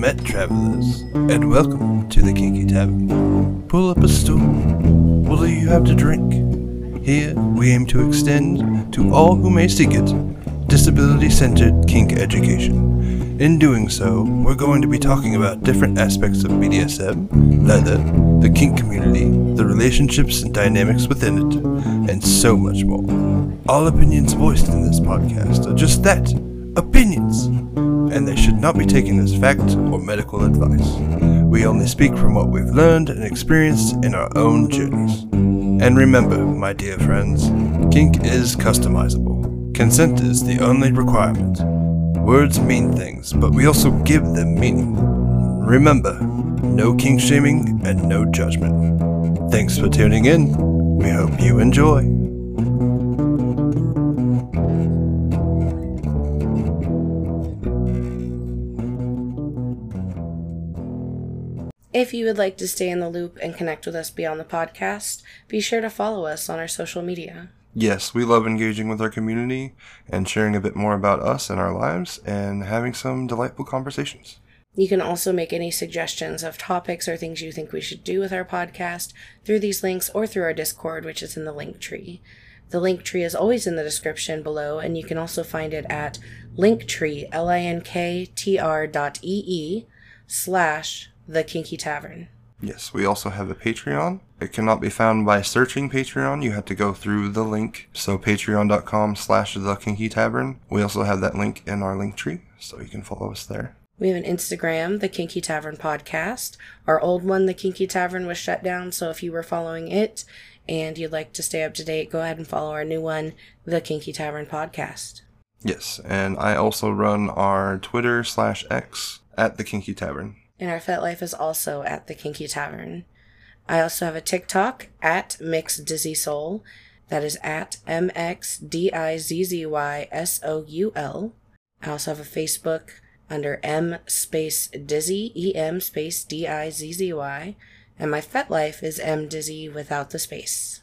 met, travelers, and welcome to the Kinky Tavern. Pull up a stool. What do you have to drink? Here, we aim to extend to all who may seek it disability centered kink education. In doing so, we're going to be talking about different aspects of BDSM, leather, the kink community, the relationships and dynamics within it, and so much more. All opinions voiced in this podcast are just that opinions, and they should not be taken as fact or medical advice. We only speak from what we've learned and experienced in our own journeys. And remember, my dear friends, kink is customizable. Consent is the only requirement. Words mean things, but we also give them meaning. Remember, no kink shaming and no judgment. Thanks for tuning in. We hope you enjoy. If you would like to stay in the loop and connect with us beyond the podcast, be sure to follow us on our social media. Yes, we love engaging with our community and sharing a bit more about us and our lives and having some delightful conversations. You can also make any suggestions of topics or things you think we should do with our podcast through these links or through our Discord, which is in the link tree. The link tree is always in the description below, and you can also find it at linktree, L-I-N-K-T-R dot E-E slash the Kinky Tavern. Yes, we also have a Patreon. It cannot be found by searching Patreon. You have to go through the link. So patreon.com slash the kinky tavern. We also have that link in our link tree, so you can follow us there. We have an Instagram, the Kinky Tavern Podcast. Our old one, the Kinky Tavern, was shut down, so if you were following it and you'd like to stay up to date, go ahead and follow our new one, the Kinky Tavern Podcast. Yes, and I also run our Twitter slash X at the Kinky Tavern. And our FetLife is also at the Kinky Tavern. I also have a TikTok at Mix Dizzy Soul. That is at M X D I Z Z Y S O U L. I also have a Facebook under M space Dizzy, E M space D I Z Z Y. And my FetLife is M Dizzy without the space.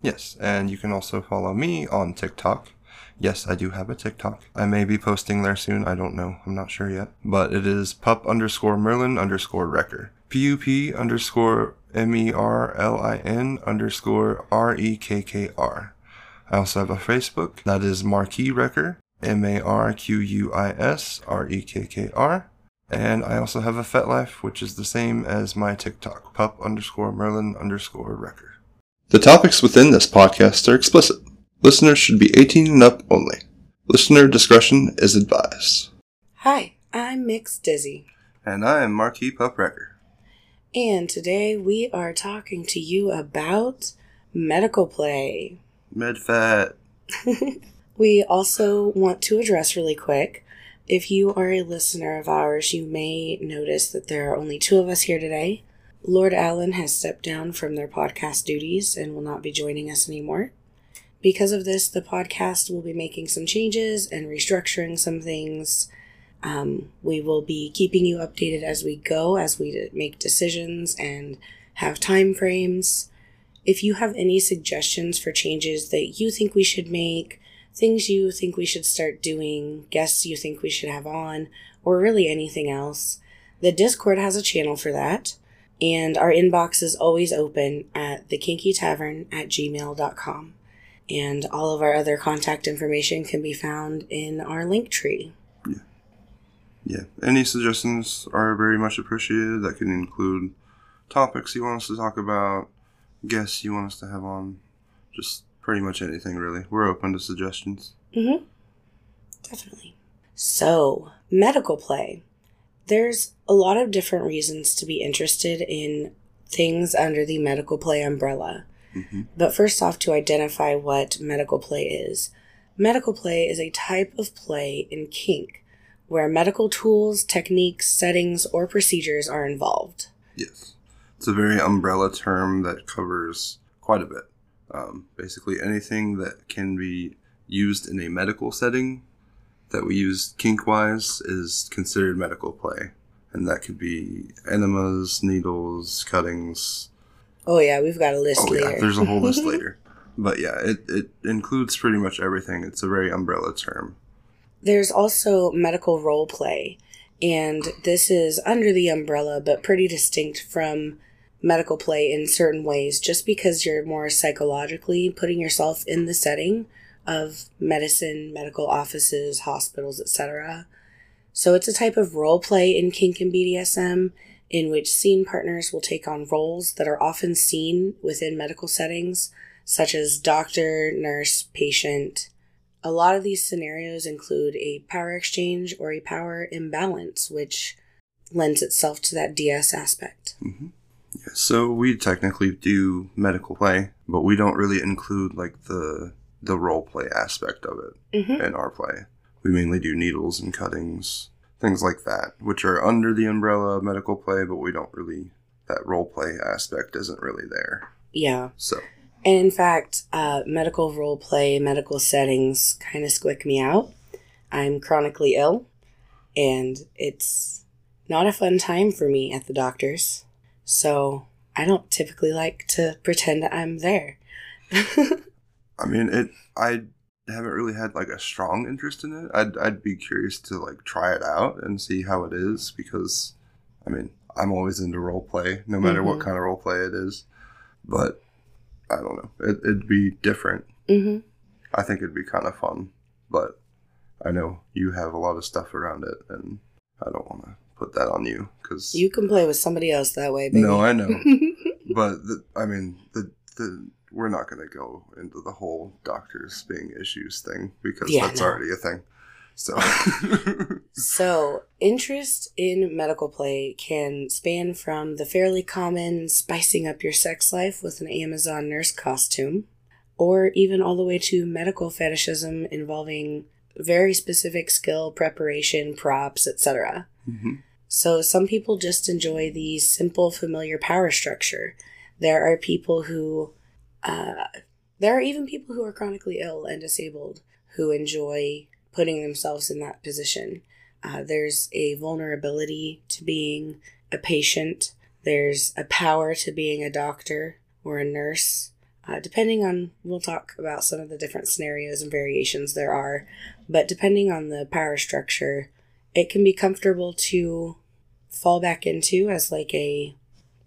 Yes, and you can also follow me on TikTok. Yes, I do have a TikTok. I may be posting there soon. I don't know. I'm not sure yet. But it is pup underscore Merlin underscore Rekkr. P-U-P underscore M-E-R-L-I-N underscore R-E-K-K-R. I also have a Facebook. That is Marquis Rekkr. M-A-R-Q-U-I-S R-E-K-K-R. And I also have a FetLife, which is the same as my TikTok. Pup underscore Merlin underscore Rekkr. The topics within this podcast are explicit. Listeners should be 18 and up only. Listener discretion is advised. Hi, I'm Mix Dizzy. And I am Marquis Pup Rekkr. And today we are talking to you about medical play. MedFet. We also want to address really quick if you are a listener of ours, you may notice that there are only two of us here today. Lord Allen has stepped down from their podcast duties and will not be joining us anymore. Because of this, the podcast will be making some changes and restructuring some things. Um, we will be keeping you updated as we go, as we make decisions and have time frames. If you have any suggestions for changes that you think we should make, things you think we should start doing, guests you think we should have on, or really anything else, the Discord has a channel for that. And our inbox is always open at thekinkytavern at gmail.com. And all of our other contact information can be found in our link tree. Yeah. Yeah. Any suggestions are very much appreciated. That can include topics you want us to talk about, guests you want us to have on, just pretty much anything really. We're open to suggestions. Mm-hmm. Definitely. So, medical play. There's a lot of different reasons to be interested in things under the medical play umbrella. Mm-hmm. But first off, to identify what medical play is. Medical play is a type of play in kink where medical tools, techniques, settings, or procedures are involved. Yes. It's a very umbrella term that covers quite a bit. Um, basically, anything that can be used in a medical setting that we use kink wise is considered medical play. And that could be enemas, needles, cuttings. Oh, yeah, we've got a list Oh, later. yeah, there's a whole list later. But yeah, it, it includes pretty much everything. It's a very umbrella term. There's also medical role play. And this is under the umbrella, but pretty distinct from medical play in certain ways, just because you're more psychologically putting yourself in the setting of medicine, medical offices, hospitals, etc. So it's a type of role play in kink and BDSM in which scene partners will take on roles that are often seen within medical settings, such as doctor, nurse, patient. A lot of these scenarios include a power exchange or a power imbalance, which lends itself to that DS aspect. Mm-hmm. Yeah, so we technically do medical play, but we don't really include like the the role play aspect of it Mm-hmm. in our play. We mainly do needles and cuttings, things like that, which are under the umbrella of medical play, but we don't really that role play aspect isn't really there. Yeah. So And in fact, uh, medical role play, medical settings kind of squick me out. I'm chronically ill, and it's not a fun time for me at the doctor's. So I don't typically like to pretend I'm there. I mean, it. I haven't really had like a strong interest in it. I'd I'd be curious to like try it out and see how it is because, I mean, I'm always into role play, no matter what Mhm. kind of role play it is. But I don't know. It, it'd be different. hmm I think it'd be kind of fun. But I know you have a lot of stuff around it, and I don't want to put that on you because You can play with somebody else that way, baby. no, I know. but the, I mean the the we're not going to go into the whole doctors being issues thing because Yeah, that's no. already a thing. So So, interest in medical play can span from the fairly common spicing up your sex life with an Amazon nurse costume, or even all the way to medical fetishism involving very specific skill, preparation, props, etc. Mhm. So, some people just enjoy the simple, familiar power structure. There are people who, there are even people who are chronically ill and disabled who enjoy putting themselves in that position. Uh, there's a vulnerability to being a patient, there's a power to being a doctor or a nurse. Uh, depending on, we'll talk about some of the different scenarios and variations there are, but depending on the power structure, it can be comfortable to fall back into as like a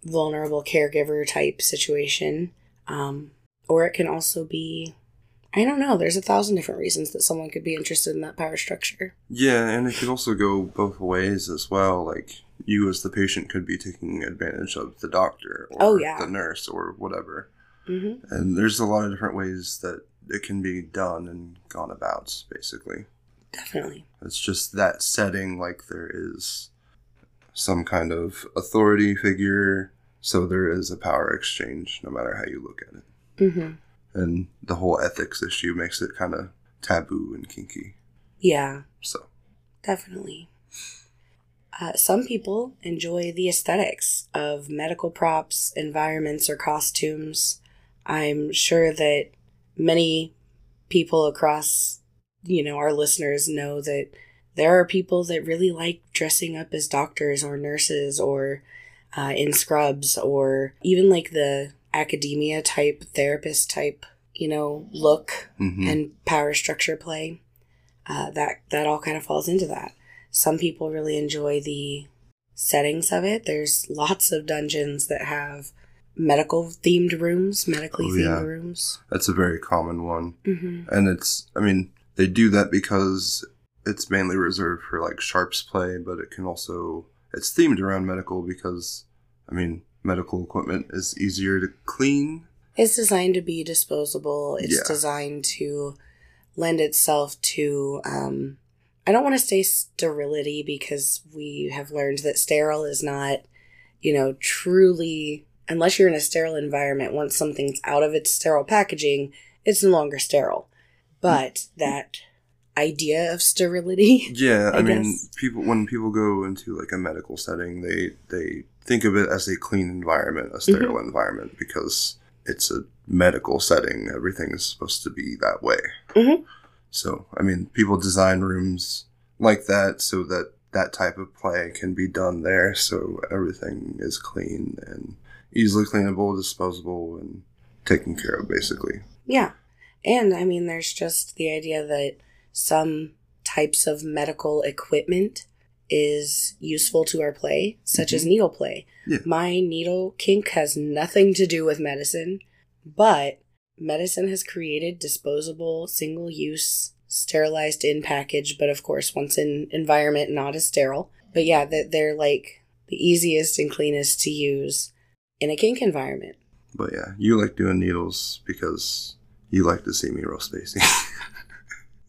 vulnerable caregiver type situation. Um, or it can also be, I don't know, there's a thousand different reasons that someone could be interested in that power structure. yeah, and it could also go both ways as well. Like you as the patient could be taking advantage of the doctor or Oh, yeah. the nurse or whatever. Mm-hmm. And there's a lot of different ways that it can be done and gone about. Basically, Definitely. it's just that setting. Like there is some kind of authority figure, so there is a power exchange, no matter how you look at it. Mm-hmm. and the whole ethics issue makes it kind of taboo and kinky. Yeah, So, definitely. Uh, some people enjoy the aesthetics of medical props, environments, or costumes. I'm sure that many people across, you know, our listeners know that there are people that really like dressing up as doctors or nurses or uh, in scrubs or even like the academia type, therapist type, you know, look mhm. and power structure play. Uh, that that all kind of falls into that. Some people really enjoy the settings of it. There's lots of dungeons that have medical themed rooms, medically Oh, themed yeah. rooms. that's a very common one. hmm And it's, I mean, they do that because it's mainly reserved for like sharps play, but it can also, it's themed around medical because, I mean, medical equipment is easier to clean. It's designed to be disposable. It's Yeah. designed to lend itself to. Um, I don't want to say sterility because we have learned that sterile is not, you know, truly unless you're in a sterile environment. Once something's out of its sterile packaging, it's no longer sterile. But that idea of sterility, Yeah, I, I mean, guess. people when people go into like a medical setting, they they think of it as a clean environment, a sterile environment, because it's a medical setting. Everything is supposed to be that way. Mhm. So, I mean, people design rooms like that so that that type of play can be done there, so everything is clean and easily cleanable, disposable, and taken care of, basically. Yeah. And I mean, there's just the idea that some types of medical equipment is useful to our play, such as mm-hmm. needle play. Yeah. My needle kink has nothing to do with medicine, but medicine has created disposable, single use, sterilized in package, but of course, once in environment, not as sterile. But yeah, that they're like the easiest and cleanest to use in a kink environment. But yeah, you like doing needles because you like to see me real spacey.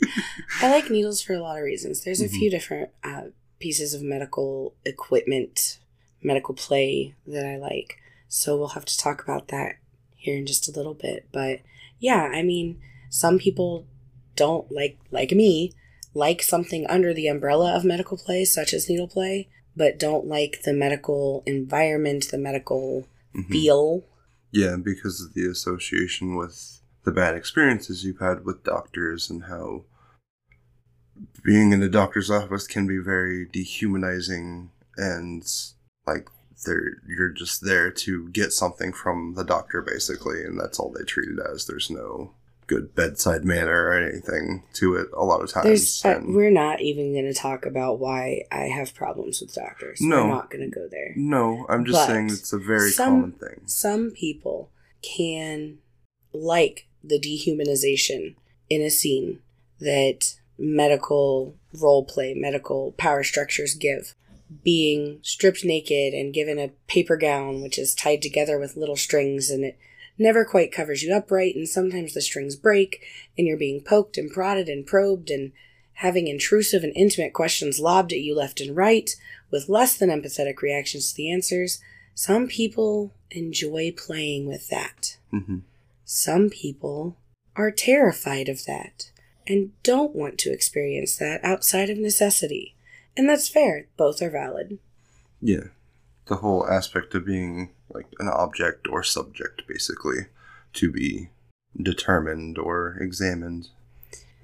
I like needles for a lot of reasons. There's a Mhm. few different uh, pieces of medical equipment, medical play that I like. So we'll have to talk about that here in just a little bit. But yeah, I mean, some people don't like, like me, like something under the umbrella of medical play, such as needle play, but don't like the medical environment, the medical Mhm. feel. Yeah, because of the association with the bad experiences you've had with doctors and how being in a doctor's office can be very dehumanizing and like they're you're just there to get something from the doctor basically and that's all they treat it as. There's no good bedside manner or anything to it a lot of times. There's, uh, we're not even going to talk about why I have problems with doctors. No. We're not going to go there. no, I'm just But saying it's a very some- common thing. Some people can like the dehumanization in a scene that medical role play, medical power structures give. Being stripped naked and given a paper gown, which is tied together with little strings, and it never quite covers you upright, and sometimes the strings break, and you're being poked and prodded and probed, and having intrusive and intimate questions lobbed at you left and right, with less than empathetic reactions to the answers. Some people enjoy playing with that. hmm Some people are terrified of that and don't want to experience that outside of necessity. And that's fair. Both are valid. Yeah. The whole aspect of being like an object or subject, basically, to be determined or examined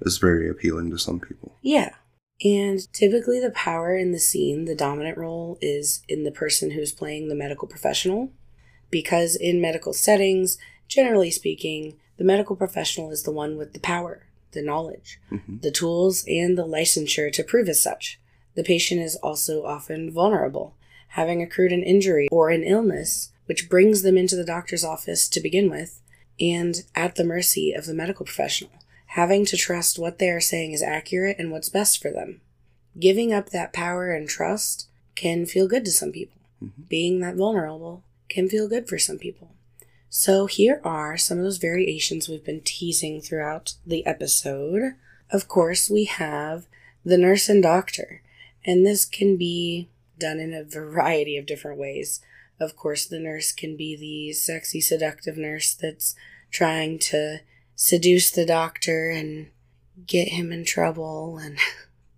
is very appealing to some people. Yeah. And typically, the power in the scene, the dominant role, is in the person who's playing the medical professional. Because in medical settings, generally speaking, the medical professional is the one with the power, the knowledge, hmm the tools, and the licensure to prove as such. The patient is also often vulnerable, having accrued an injury or an illness, which brings them into the doctor's office to begin with, and at the mercy of the medical professional, having to trust what they are saying is accurate and what's best for them. Giving up that power and trust can feel good to some people. Mhm. Being that vulnerable can feel good for some people. So, here are some of those variations we've been teasing throughout the episode. Of course, we have the nurse and doctor, and this can be done in a variety of different ways. Of course, the nurse can be the sexy, seductive nurse that's trying to seduce the doctor and get him in trouble and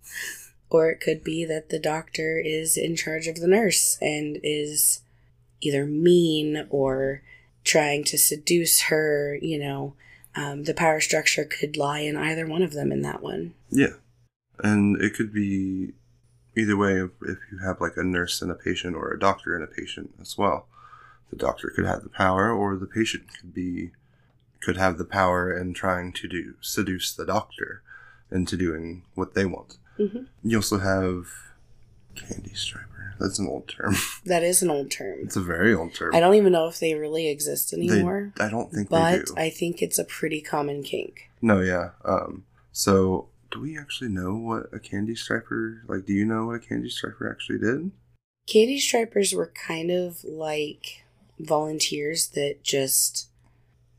or it could be that the doctor is in charge of the nurse and is either mean or trying to seduce her you know um, the power structure could lie in either one of them in that one Yeah. And it could be either way if, if you have like a nurse and a patient or a doctor and a patient as well. The doctor could have the power or the patient could be could have the power in trying to do seduce the doctor into doing what they want. Mhm. You also have candy striper. That's an old term. that is an old term it's a very old term. i don't even know if they really exist They- anymore I don't think they but i think it's a pretty common kink No, yeah. Um, so do we actually know what a candy striper like? Do you know what a candy striper actually did? Candy stripers were kind of like volunteers that just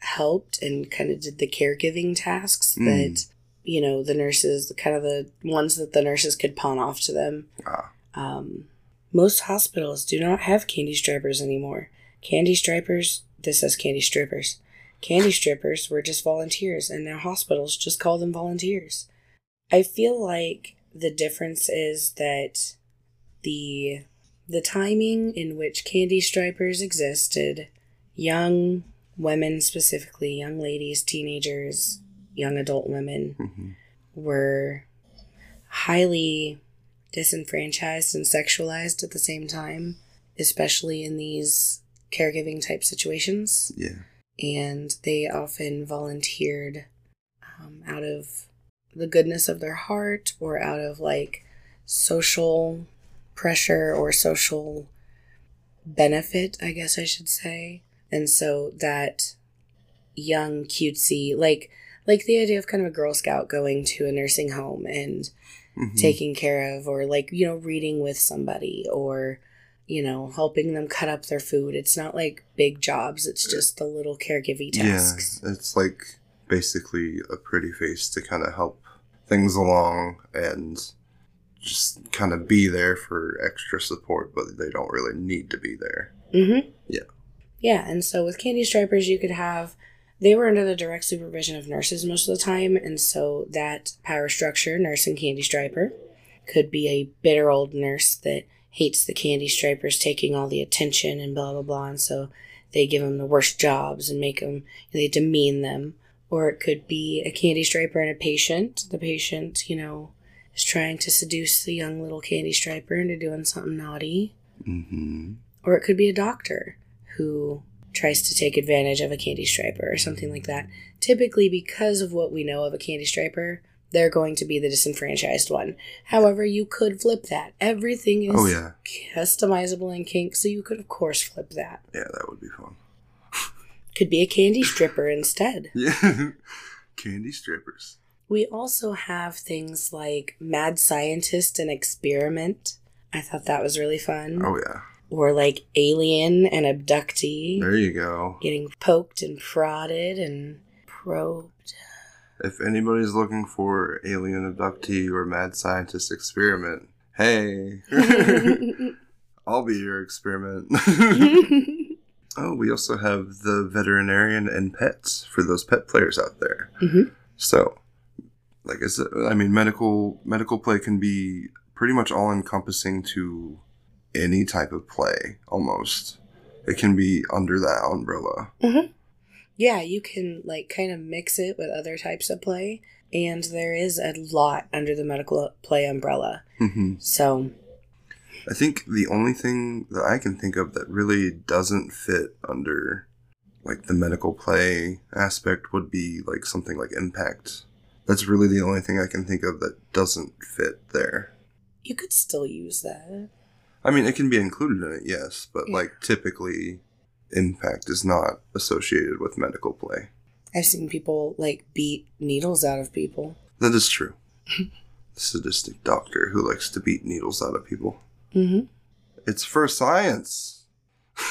helped and kind of did the caregiving tasks Mm. that you know the nurses kind of the ones that the nurses could pawn off to them Ah, um, most hospitals do not have candy strippers anymore. Candy strippers this says candy strippers. Candy strippers were just volunteers and now hospitals just call them volunteers. I feel like the difference is that the the timing in which candy strippers existed young women specifically young ladies teenagers young adult women hmm were highly disenfranchised and sexualized at the same time, especially in these caregiving type situations. yeah. And they often volunteered um, out of the goodness of their heart or out of like social pressure or social benefit, I guess I should say. And so that young cutesy like like the idea of kind of a girl scout going to a nursing home and Mhm. taking care of or like you know reading with somebody or you know helping them cut up their food it's not like big jobs it's just the little caregiving tasks Yeah, it's like basically a pretty face to kind of help things along and just kind of be there for extra support, but they don't really need to be there. mm-hmm Yeah. yeah and so with candy stripers you could have they were under the direct supervision of nurses most of the time and so that power structure nurse and candy striper could be a bitter old nurse that hates the candy stripers taking all the attention and blah blah blah and so they give them the worst jobs and make them they demean them. Or it could be a candy striper and a patient. The patient you know is trying to seduce the young little candy striper into doing something naughty. Mm-hmm. or it could be a doctor who tries to take advantage of a candy striper or something like that. Typically, because of what we know of a candy striper, they're going to be the disenfranchised one. However, you could flip that. Everything is Oh yeah, customizable in kink, so you could, of course, flip that. yeah, that would be fun. Could be a candy stripper instead. Yeah, candy strippers. We also have things like mad scientist and experiment. I thought that was really fun. Oh yeah, Or like alien and abductee. there you go. getting poked and prodded and probed. If anybody's looking for alien abductee or mad scientist experiment, hey, I'll be your experiment. oh, we also have the veterinarian and pets for those pet players out there. Mhm. So, like I said, I mean, medical medical play can be pretty much all encompassing to any type of play. Almost, it can be under that umbrella. yeah, you can like kind of mix it with other types of play, and there is a lot under the medical play umbrella. hmm So, I think the only thing that I can think of that really doesn't fit under like the medical play aspect would be like something like impact. That's really the only thing I can think of that doesn't fit there. you could still use that. I mean, it can be included in it, yes, but Yeah. like typically impact is not associated with medical play. I've seen people like beat needles out of people. That is true. Sadistic doctor who likes to beat needles out of people. Mm-hmm. It's for science.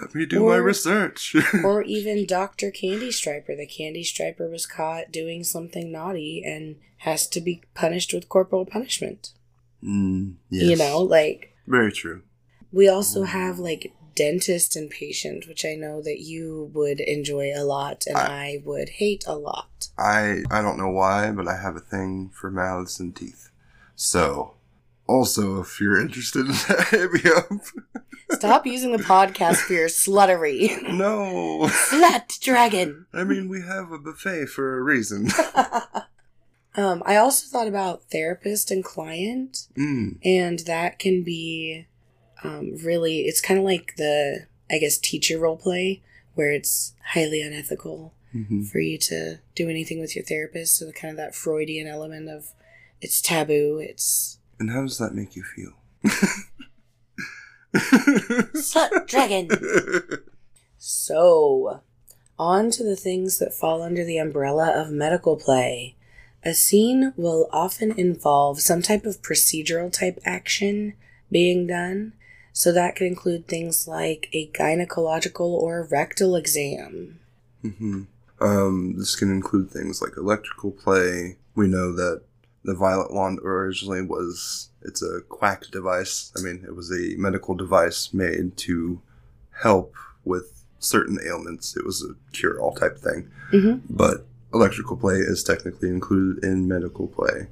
Let me do my research. or even Dr. Candy Striper. The Candy Striper was caught doing something naughty and has to be punished with corporal punishment. Mm, yes. You know, like Very true. We also have like dentist and patient, which I know that you would enjoy a lot and I, would hate a lot. I I don't know why, but I have a thing for mouths and teeth. So, also, if you're interested in that, hit me up. Stop using the podcast for your sluttery. No, Slut dragon. I mean we have a buffet for a reason. um, I also thought about therapist and client, Mm, and that can be um, really, it's kind of like the, I guess, teacher role play, where it's highly unethical hmm for you to do anything with your therapist. So, the kind of that Freudian element of it's taboo, it's And how does that make you feel? slut dragon. So, on to the things that fall under the umbrella of medical play. A scene will often involve some type of procedural type action being done. So, that could include things like a gynecological or rectal exam. Mm-hmm. Um, this can include things like electrical play. We know that the violet wand originally was it's a quack device. I mean, it was a medical device made to help with certain ailments. It was a cure-all type thing. Mhm. But electrical play is technically included in medical play.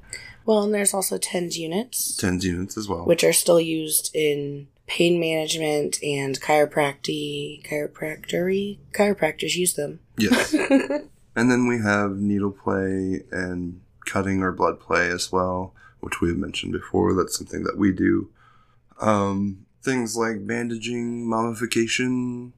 Well, and there's also TENS units, Tens units as well. which are still used in pain management and chiropractic. Chiropractory? Chiropractors use them. yes. And then we have needle play and cutting or blood play as well, which we've mentioned before. That's something that we do. Um, things like bandaging, mummification.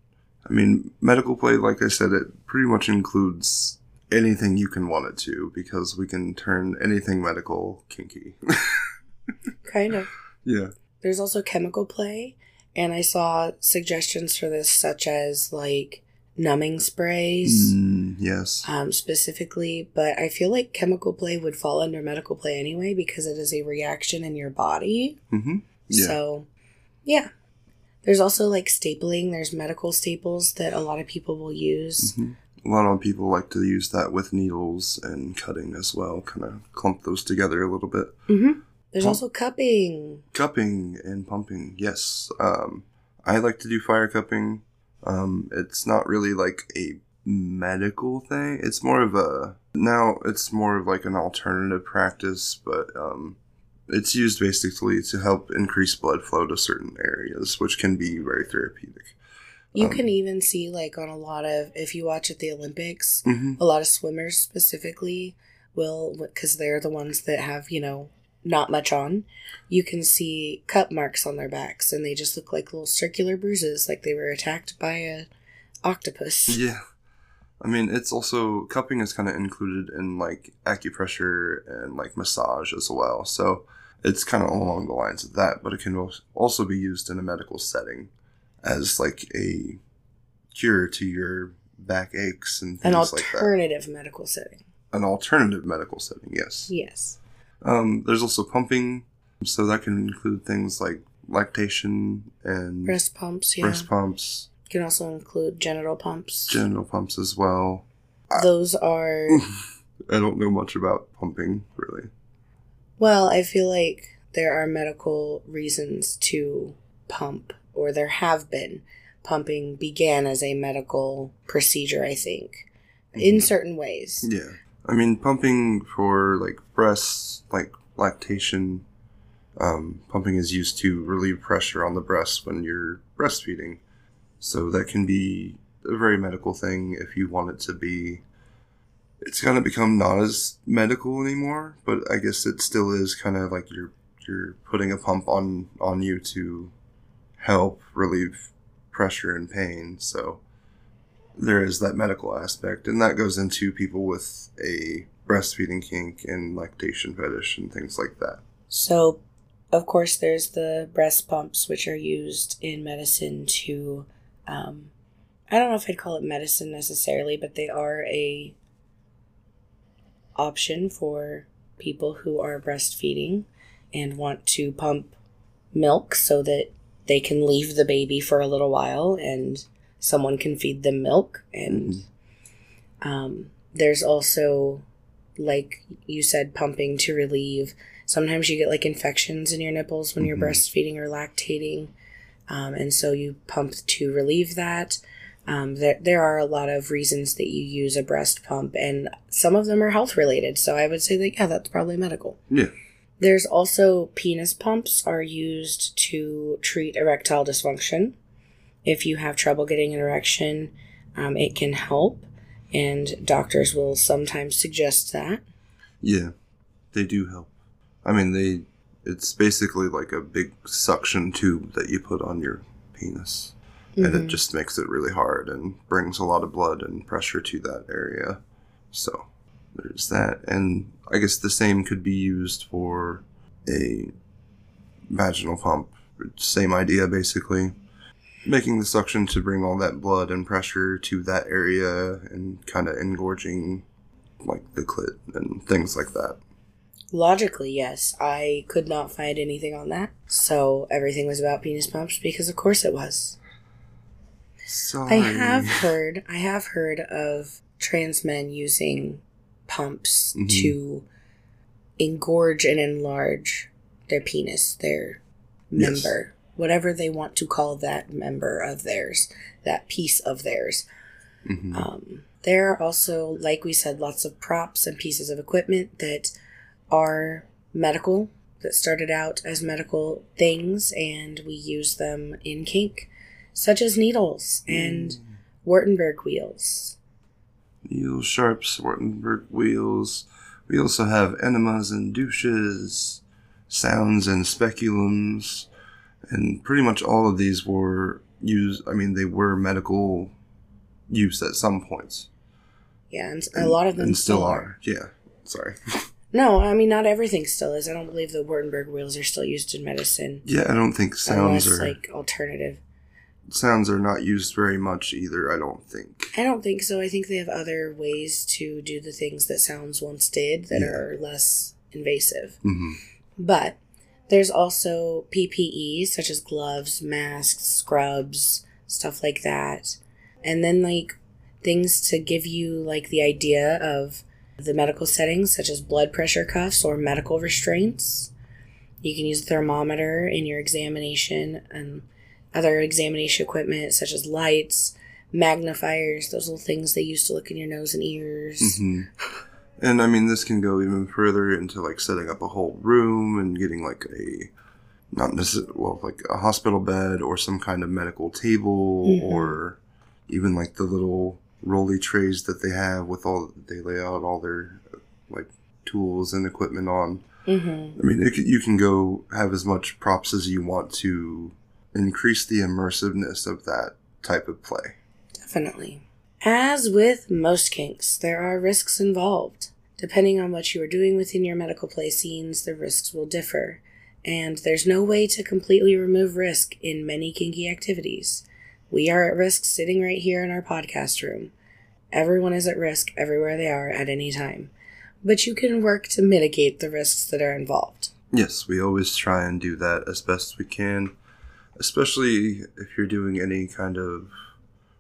I mean, medical play, like I said, it pretty much includes anything you can want it to because we can turn anything medical kinky. kind of. Yeah. There's also chemical play, and I saw suggestions for this, such as like numbing sprays, Mm, yes. um, specifically. But I feel like chemical play would fall under medical play anyway because it is a reaction in your body. Mm-hmm. Yeah. So, yeah. There's also like stapling. There's medical staples that a lot of people will use. Mhm. A lot of people like to use that with needles and cutting as well, kind of clump those together a little bit. Mm-hmm. There's Pump. also cupping. Cupping and pumping, yes. Um, I like to do fire cupping. Um, it's not really like a medical thing. It's more of a now. It's more of like an alternative practice, but um, it's used basically to help increase blood flow to certain areas, which can be very therapeutic. You Um, can even see like on a lot of if you watch at the Olympics, hmm a lot of swimmers specifically will because they're the ones that have you know not much on you can see cut marks on their backs and they just look like little circular bruises like they were attacked by a octopus Yeah. I mean, it's also cupping is kind of included in like acupressure and like massage as well. So it's kind of along the lines of that, but it can also be used in a medical setting as like a cure to your back aches and an things like that. alternative medical setting An alternative medical setting, yes. yes Um, there's also pumping, so that can include things like lactation and breast pumps yeah breast pumps, can also include genital pumps genital pumps as well. those are I don't know much about pumping, really. Well, I feel like there are medical reasons to pump, or there have been. Pumping began as a medical procedure, I think, in Mhm. certain ways. Yeah. I mean, pumping for like breasts, like lactation, um, pumping is used to relieve pressure on the breast when you're breastfeeding. So that can be a very medical thing if you want it to be. It's kind of become not as medical anymore, but I guess it still is kind of like you're you're putting a pump on on you to help relieve pressure and pain. So there is that medical aspect, and that goes into people with a breastfeeding kink and lactation fetish and things like that. So, of course, there's the breast pumps, which are used in medicine to. Um, I don't know if I'd call it medicine necessarily, but they are a option for people who are breastfeeding and want to pump milk so that they can leave the baby for a little while and someone can feed them milk and um, there's also like you said pumping to relieve sometimes you get like infections in your nipples when you're Mhm. breastfeeding or lactating um, and so you pump to relieve that um, there, there are a lot of reasons that you use a breast pump and some of them are health related so i would say that yeah that's probably medical Yeah. There's also penis pumps are used to treat erectile dysfunction if you have trouble getting an erection um, it can help and doctors will sometimes suggest that Yeah, they do help. I mean, they. It's basically like a big suction tube that you put on your penis, and it Mhm. just makes it really hard and brings a lot of blood and pressure to that area. So there's that, and I guess the same could be used for a vaginal pump. Same idea, basically. Making the suction to bring all that blood and pressure to that area and kind of engorging like the clit and things like that. logically yes i could not find anything on that so everything was about penis pumps because of course it was Sorry. I have heard I have heard of trans men using pumps Mhm. to engorge and enlarge their penis, their Yes. member, whatever they want to call that member of theirs, that piece of theirs. Mhm. Um, there are also, like we said, lots of props and pieces of equipment that are medical, that started out as medical things, and we use them in kink, such as needles and Wartenberg wheels. Needle sharps, Wartenberg wheels. We also have enemas and douches, sounds and speculums, and pretty much all of these were used. I mean, they were medical use at some points. Yeah, and a lot of them and still still are. are. Yeah, sorry. No, I mean not everything still is. I don't believe the Wartenberg wheels are still used in medicine. Yeah, I don't think sounds unless are like alternative. Sounds are not used very much either. I don't think. I don't think so. I think they have other ways to do the things that sounds once did that Yeah. are less invasive. hmm But there's also PPE such as gloves, masks, scrubs, stuff like that. And then like things to give you like the idea of the medical settings such as blood pressure cuffs or medical restraints. You can use a thermometer in your examination and other examination equipment such as lights, magnifiers, those little things they used to look in your nose and ears. hmm And I mean, this can go even further into like setting up a whole room and getting like a not necessarily well, like a hospital bed or some kind of medical table Mhm. or even like the little rolly trays that they have with all they lay out all their like tools and equipment on. Mm-hmm. I mean, it, you can go have as much props as you want to increase the immersiveness of that type of play. Definitely. As with most kinks, there are risks involved. Depending on what you are doing within your medical play scenes, the risks will differ. And there's no way to completely remove risk in many kinky activities. We are at risk sitting right here in our podcast room. Everyone is at risk everywhere they are at any time. But you can work to mitigate the risks that are involved. Yes, we always try and do that as best we can, especially if you're doing any kind of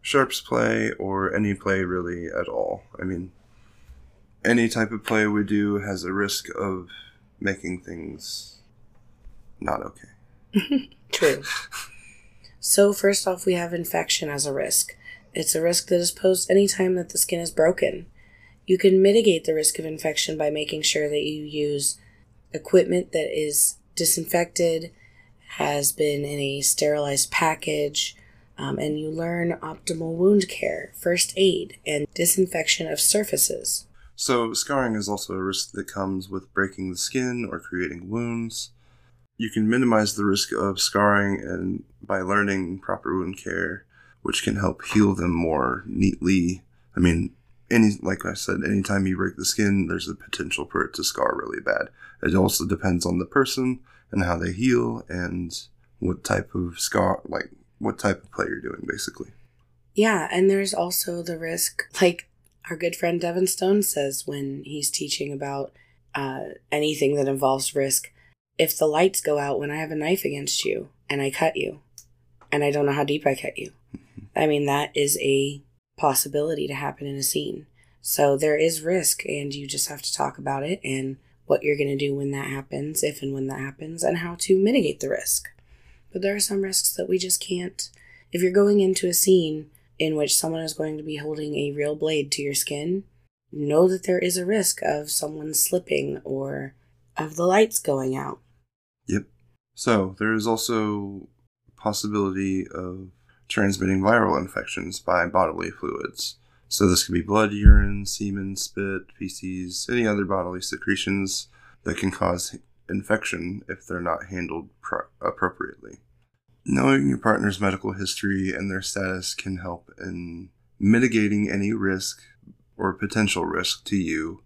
sharps play or any play really at all. I mean, any type of play we do has a risk of making things not okay. True. so, first off, we have infection as a risk. It's a risk that is posed anytime that the skin is broken. You can mitigate the risk of infection by making sure that you use equipment that is disinfected, has been in a sterilized package, um, and you learn optimal wound care, first aid, and disinfection of surfaces. So, scarring is also a risk that comes with breaking the skin or creating wounds. You can minimize the risk of scarring and by learning proper wound care, which can help heal them more neatly. I mean, any like I said, anytime you break the skin, there's a potential for it to scar really bad. It also depends on the person and how they heal and what type of scar, like what type of play you're doing, basically. Yeah, and there's also the risk, like our good friend Devin Stone says when he's teaching about uh, anything that involves risk. If the lights go out when I have a knife against you and I cut you, and I don't know how deep I cut you, I mean, that is a possibility to happen in a scene. So there is risk, and you just have to talk about it and what you're going to do when that happens, if and when that happens, and how to mitigate the risk. But there are some risks that we just can't. If you're going into a scene in which someone is going to be holding a real blade to your skin, know that there is a risk of someone slipping or of the lights going out. Yep. So there is also possibility of transmitting viral infections by bodily fluids. So this could be blood, urine, semen, spit, feces, any other bodily secretions that can cause infection if they're not handled pro- appropriately. Knowing your partner's medical history and their status can help in mitigating any risk or potential risk to you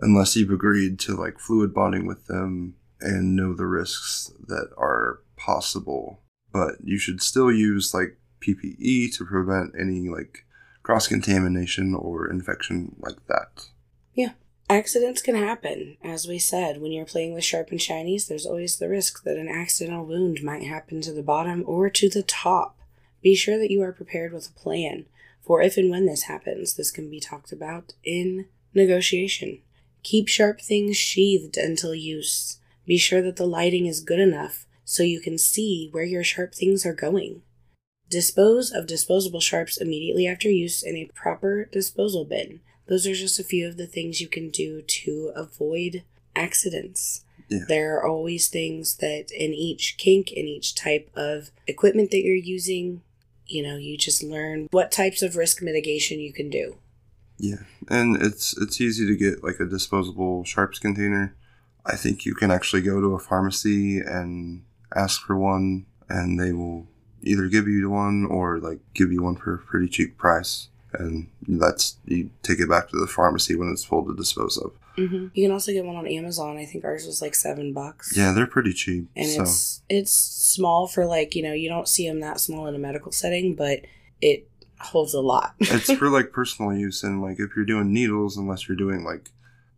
unless you've agreed to like fluid bonding with them and know the risks that are possible. But you should still use like PPE to prevent any like cross contamination or infection like that. Yeah. Accidents can happen. As we said, when you're playing with sharp and shinies, there's always the risk that an accidental wound might happen to the bottom or to the top. Be sure that you are prepared with a plan, for if and when this happens, this can be talked about in negotiation. Keep sharp things sheathed until use. Be sure that the lighting is good enough so you can see where your sharp things are going. Dispose of disposable sharps immediately after use in a proper disposal bin. Those are just a few of the things you can do to avoid accidents. Yeah. There are always things that in each kink, in each type of equipment that you're using, you know, you just learn what types of risk mitigation you can do. Yeah, and it's it's easy to get like a disposable sharps container. I think you can actually go to a pharmacy and ask for one, and they will either give you one or like give you one for a pretty cheap price. And that's you take it back to the pharmacy when it's full to dispose of. hmm You can also get one on Amazon. I think ours was like seven bucks. Yeah, they're pretty cheap. and so it's it's small for like you know you don't see them that small in a medical setting, but it holds a lot. it's for like personal use and like if you're doing needles, unless you're doing like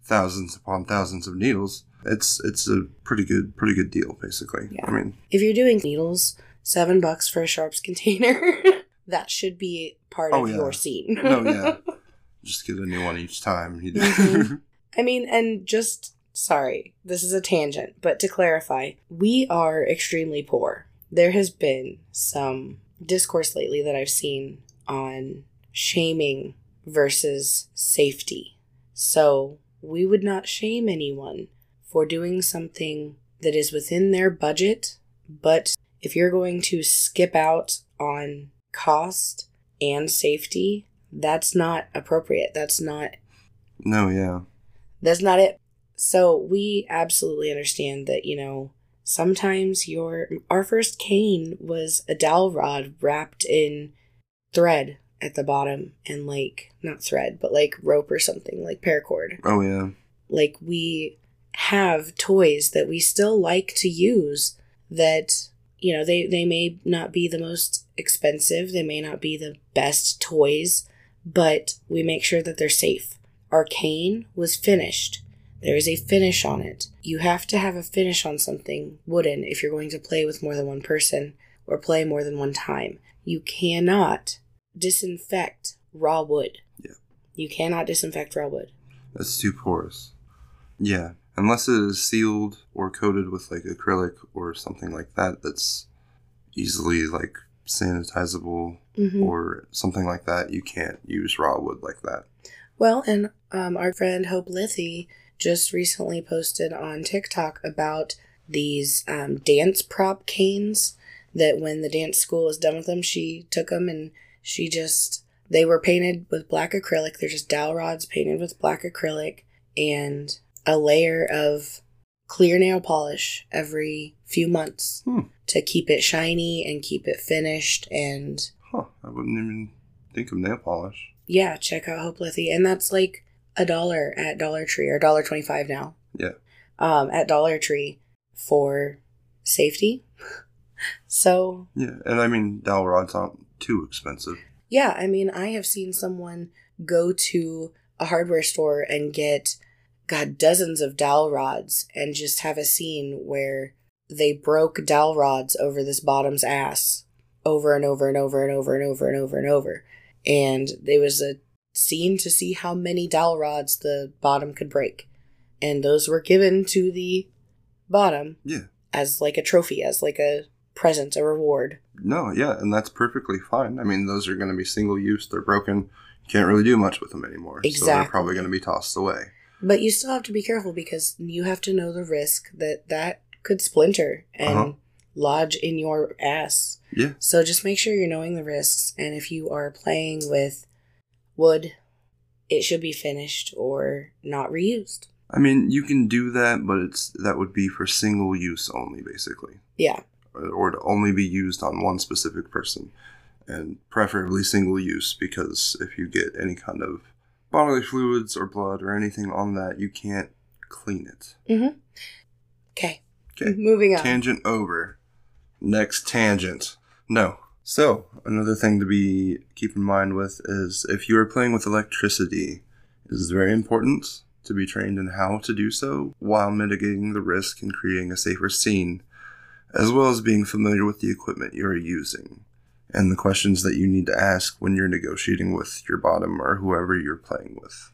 thousands upon thousands of needles, it's it's a pretty good pretty good deal basically. Yeah. I mean, if you're doing needles, seven bucks for a sharps container. that should be part Oh, of yeah. your scene. no, yeah, just get a new one each time. You do. Mhm. I mean, and just sorry, this is a tangent, but to clarify, we are extremely poor. There has been some discourse lately that I've seen on shaming versus safety. So, we would not shame anyone for doing something that is within their budget, but if you're going to skip out on cost and safety, that's not appropriate. That's not no, yeah, that's not it. So we absolutely understand that, you know, sometimes your our first cane was a dowel rod wrapped in thread at the bottom and like not thread, but like rope or something, like paracord. oh yeah, Like we have toys that we still like to use that you know they they may not be the most expensive they may not be the best toys but we make sure that they're safe. Our cane was finished. There is a finish on it. You have to have a finish on something wooden if you're going to play with more than one person or play more than one time. You cannot disinfect raw wood. Yeah. you cannot disinfect raw wood. That's too porous. Yeah, unless it is sealed or coated with like acrylic or something like that, that's easily like sanitizable Mhm. or something like that. You can't use raw wood like that. Well, and um, our friend Hope Lithy just recently posted on TikTok about these um, dance prop canes that when the dance school was done with them, she took them and she just, they were painted with black acrylic. They're just dowel rods painted with black acrylic and a layer of clear nail polish every few months Hmm. to keep it shiny and keep it finished and Huh? I wouldn't even think of nail polish. yeah, check out Hope Lithy. And that's like a dollar at Dollar Tree or dollar twenty five now. Yeah. Um, at Dollar Tree for safety. so Yeah, and I mean dowel rods aren't too expensive. yeah, I mean I have seen someone go to a hardware store and get God dozens of dowel rods and just have a scene where they broke dowel rods over this bottom's ass over and over and over and over and over and over and over. And there was a scene to see how many dowel rods the bottom could break. And those were given to the bottom Yeah. as like a trophy, as like a present, a reward. No, yeah, and that's perfectly fine. I mean, those are going to be single use. They're broken. You can't really do much with them anymore. So they're probably going to be tossed away. But you still have to be careful because you have to know the risk that that could splinter and Uh-huh. lodge in your ass. Yeah. So just make sure you're knowing the risks. And if you are playing with wood, it should be finished or not reused. I mean, you can do that, but it's that would be for single use only, basically, Yeah. or, or to only be used on one specific person, and preferably single use because if you get any kind of bodily fluids or blood or anything on that, you can't clean it. Mm-hmm. Okay. Okay. Moving on. Tangent over. Next tangent. No. So, another thing to be keep in mind with is if you are playing with electricity, it is very important to be trained in how to do so while mitigating the risk and creating a safer scene, as well as being familiar with the equipment you are using and the questions that you need to ask when you're negotiating with your bottom or whoever you're playing with.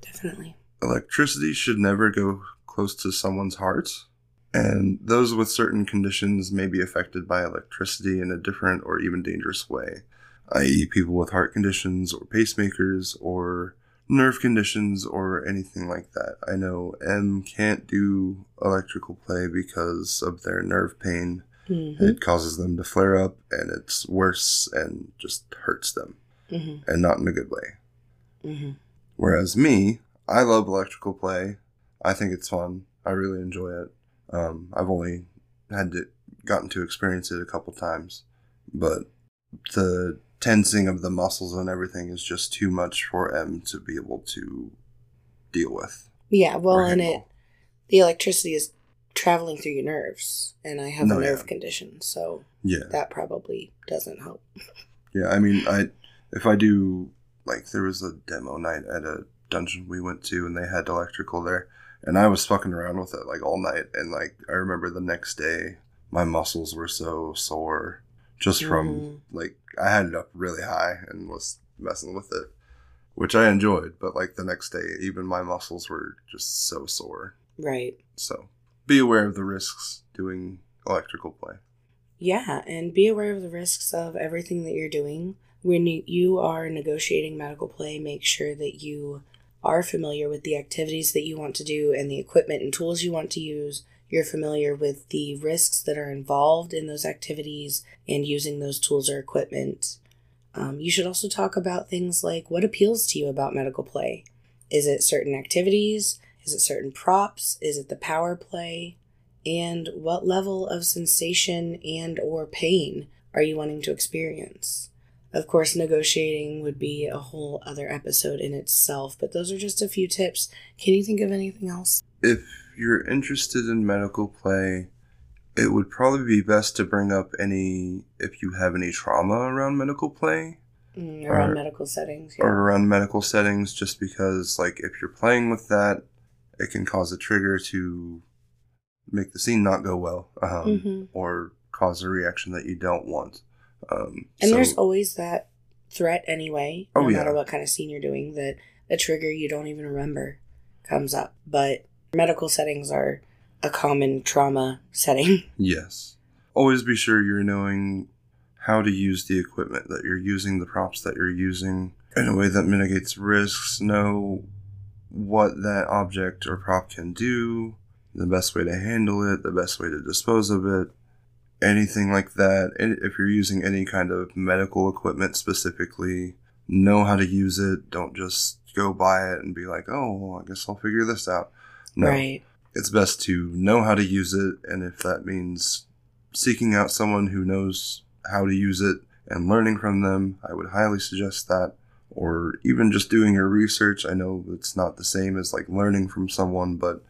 Definitely. Electricity should never go close to someone's heart, and those with certain conditions may be affected by electricity in a different or even dangerous way, i.e., people with heart conditions or pacemakers or nerve conditions or anything like that. I know M can't do electrical play because of their nerve pain. Hmm It causes them to flare up, and it's worse and just hurts them, hmm and not in a good way. hmm Whereas me, I love electrical play. I think it's fun. I really enjoy it. Um, I've only had to gotten to experience it a couple times, but the tensing of the muscles and everything is just too much for M to be able to deal with. Yeah, well, and it the electricity is traveling through your nerves, and I have No, a nerve yeah. condition, so Yeah, that probably doesn't help. yeah. I mean, I if I do like there was a demo night at a dungeon we went to, and they had electrical there, and I was fucking around with it like all night, and like I remember the next day, my muscles were so sore just from Mhm. like I had it up really high and was messing with it, which I enjoyed. But like the next day, even my muscles were just so sore. Right. So be aware of the risks doing electrical play. Yeah, and be aware of the risks of everything that you're doing. When you- are negotiating medical play, make sure that you are familiar with the activities that you want to do and the equipment and tools you want to use. You're familiar with the risks that are involved in those activities and using those tools or equipment. Um, you should also talk about things like what appeals to you about medical play. Is it certain activities? Is it certain props? Is it the power play? and what level of sensation and or pain are you wanting to experience? Of course negotiating would be a whole other episode in itself but those are just a few tips. Can you think of anything else? If you're interested in medical play, it would probably be best to bring up any if you have any trauma around medical play. Mm, around Or- medical settings or around medical settings just because like if you're playing with that it can cause a trigger to make the scene not go well um, Mhm. or cause a reaction that you don't want um, and so- there's always that threat anyway no Oh, yeah. matter what kind of scene you're doing that a trigger you don't even remember comes up but medical settings are a common trauma setting Yes. Always be sure you're knowing how to use the equipment that you're using, the props that you're using in a way that mitigates risks. Know what that object or prop can do, the best way to handle it, the best way to dispose of it, anything like that. And if you're using any kind of medical equipment specifically, know how to use it. Don't just go buy it and be like, oh, well, I guess I'll figure this out. No right it's best to know how to use it and if that means seeking out someone who knows how to use it and learning from them i would highly suggest that or even just doing your research i know it's not the same as like learning from someone but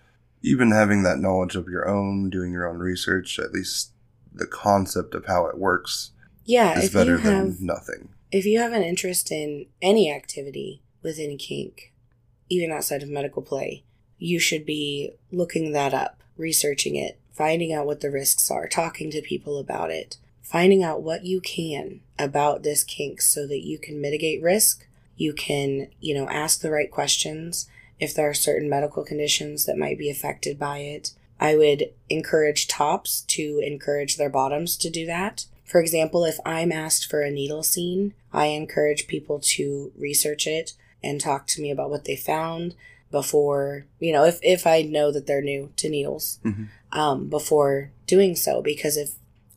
even having that knowledge of your own doing your own research at least the concept of how it works yeah is better you than have nothing If you have an interest in any activity within kink, even outside of medical play, you should be looking that up, researching it, finding out what the risks are, talking to people about it, finding out what you can about this kink so that you can mitigate risk. You can, you know, ask the right questions if there are certain medical conditions that might be affected by it. I would encourage tops to encourage their bottoms to do that. For example, if I'm asked for a needle scene, I encourage people to research it and talk to me about what they found before, you know, if, if I know that they're new to needles, Mhm. um, before doing so. Because if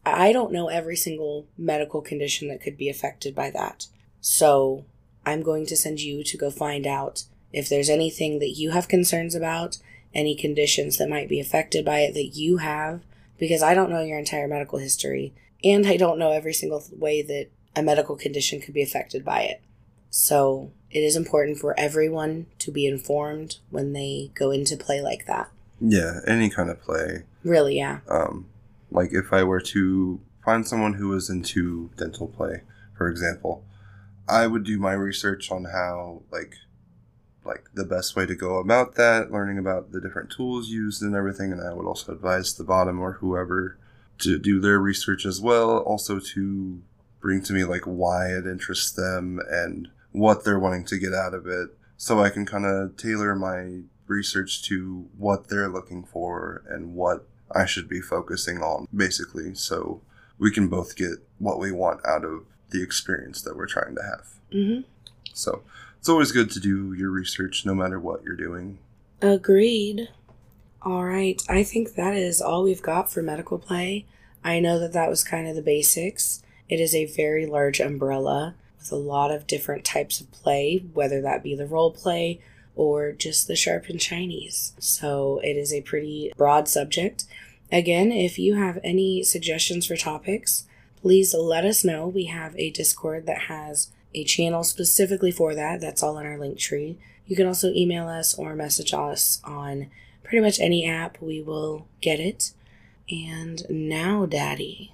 I don't know every single medical condition that could be affected by that. So I'm going to send you to go find out if there's anything that you have concerns about, any conditions that might be affected by it that you have, because I don't know your entire medical history, and I don't know every single way that a medical condition could be affected by it. So it is important for everyone to be informed when they go into play like that. yeah any kind of play Really, yeah. um, like if I were to find someone who was into dental play, for example, I would do my research on how like like the best way to go about that, learning about the different tools used and everything, and I would also advise the bottom or whoever to do their research as well, also to bring to me like why it interests them and what they're wanting to get out of it, so I can kind of tailor my research to what they're looking for and what I should be focusing on, basically, so we can both get what we want out of the experience that we're trying to have. hmm So it's always good to do your research no matter what you're doing. Agreed. All right. I think that is all we've got for medical play. I know that that was kind of the basics. It is a very large umbrella with a lot of different types of play, whether that be the role play or just the sharp and shinies. So it is a pretty broad subject. Again, if you have any suggestions for topics, please let us know. We have a Discord that has a channel specifically for that. That's all in our link tree. You can also email us or message us on pretty much any app. We will get it. And now, Daddy,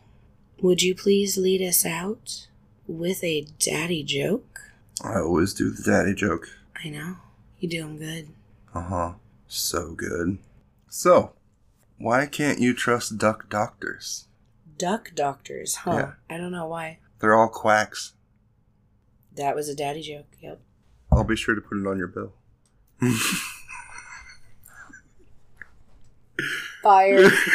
would you please lead us out with a daddy joke? I always do the daddy joke. I know. You do them good. Uh huh. So good. So, why can't you trust duck doctors? Duck doctors, huh? Yeah. I don't know why. They're all quacks. That was a daddy joke. Yep. I'll be sure to put it on your bill. Fire.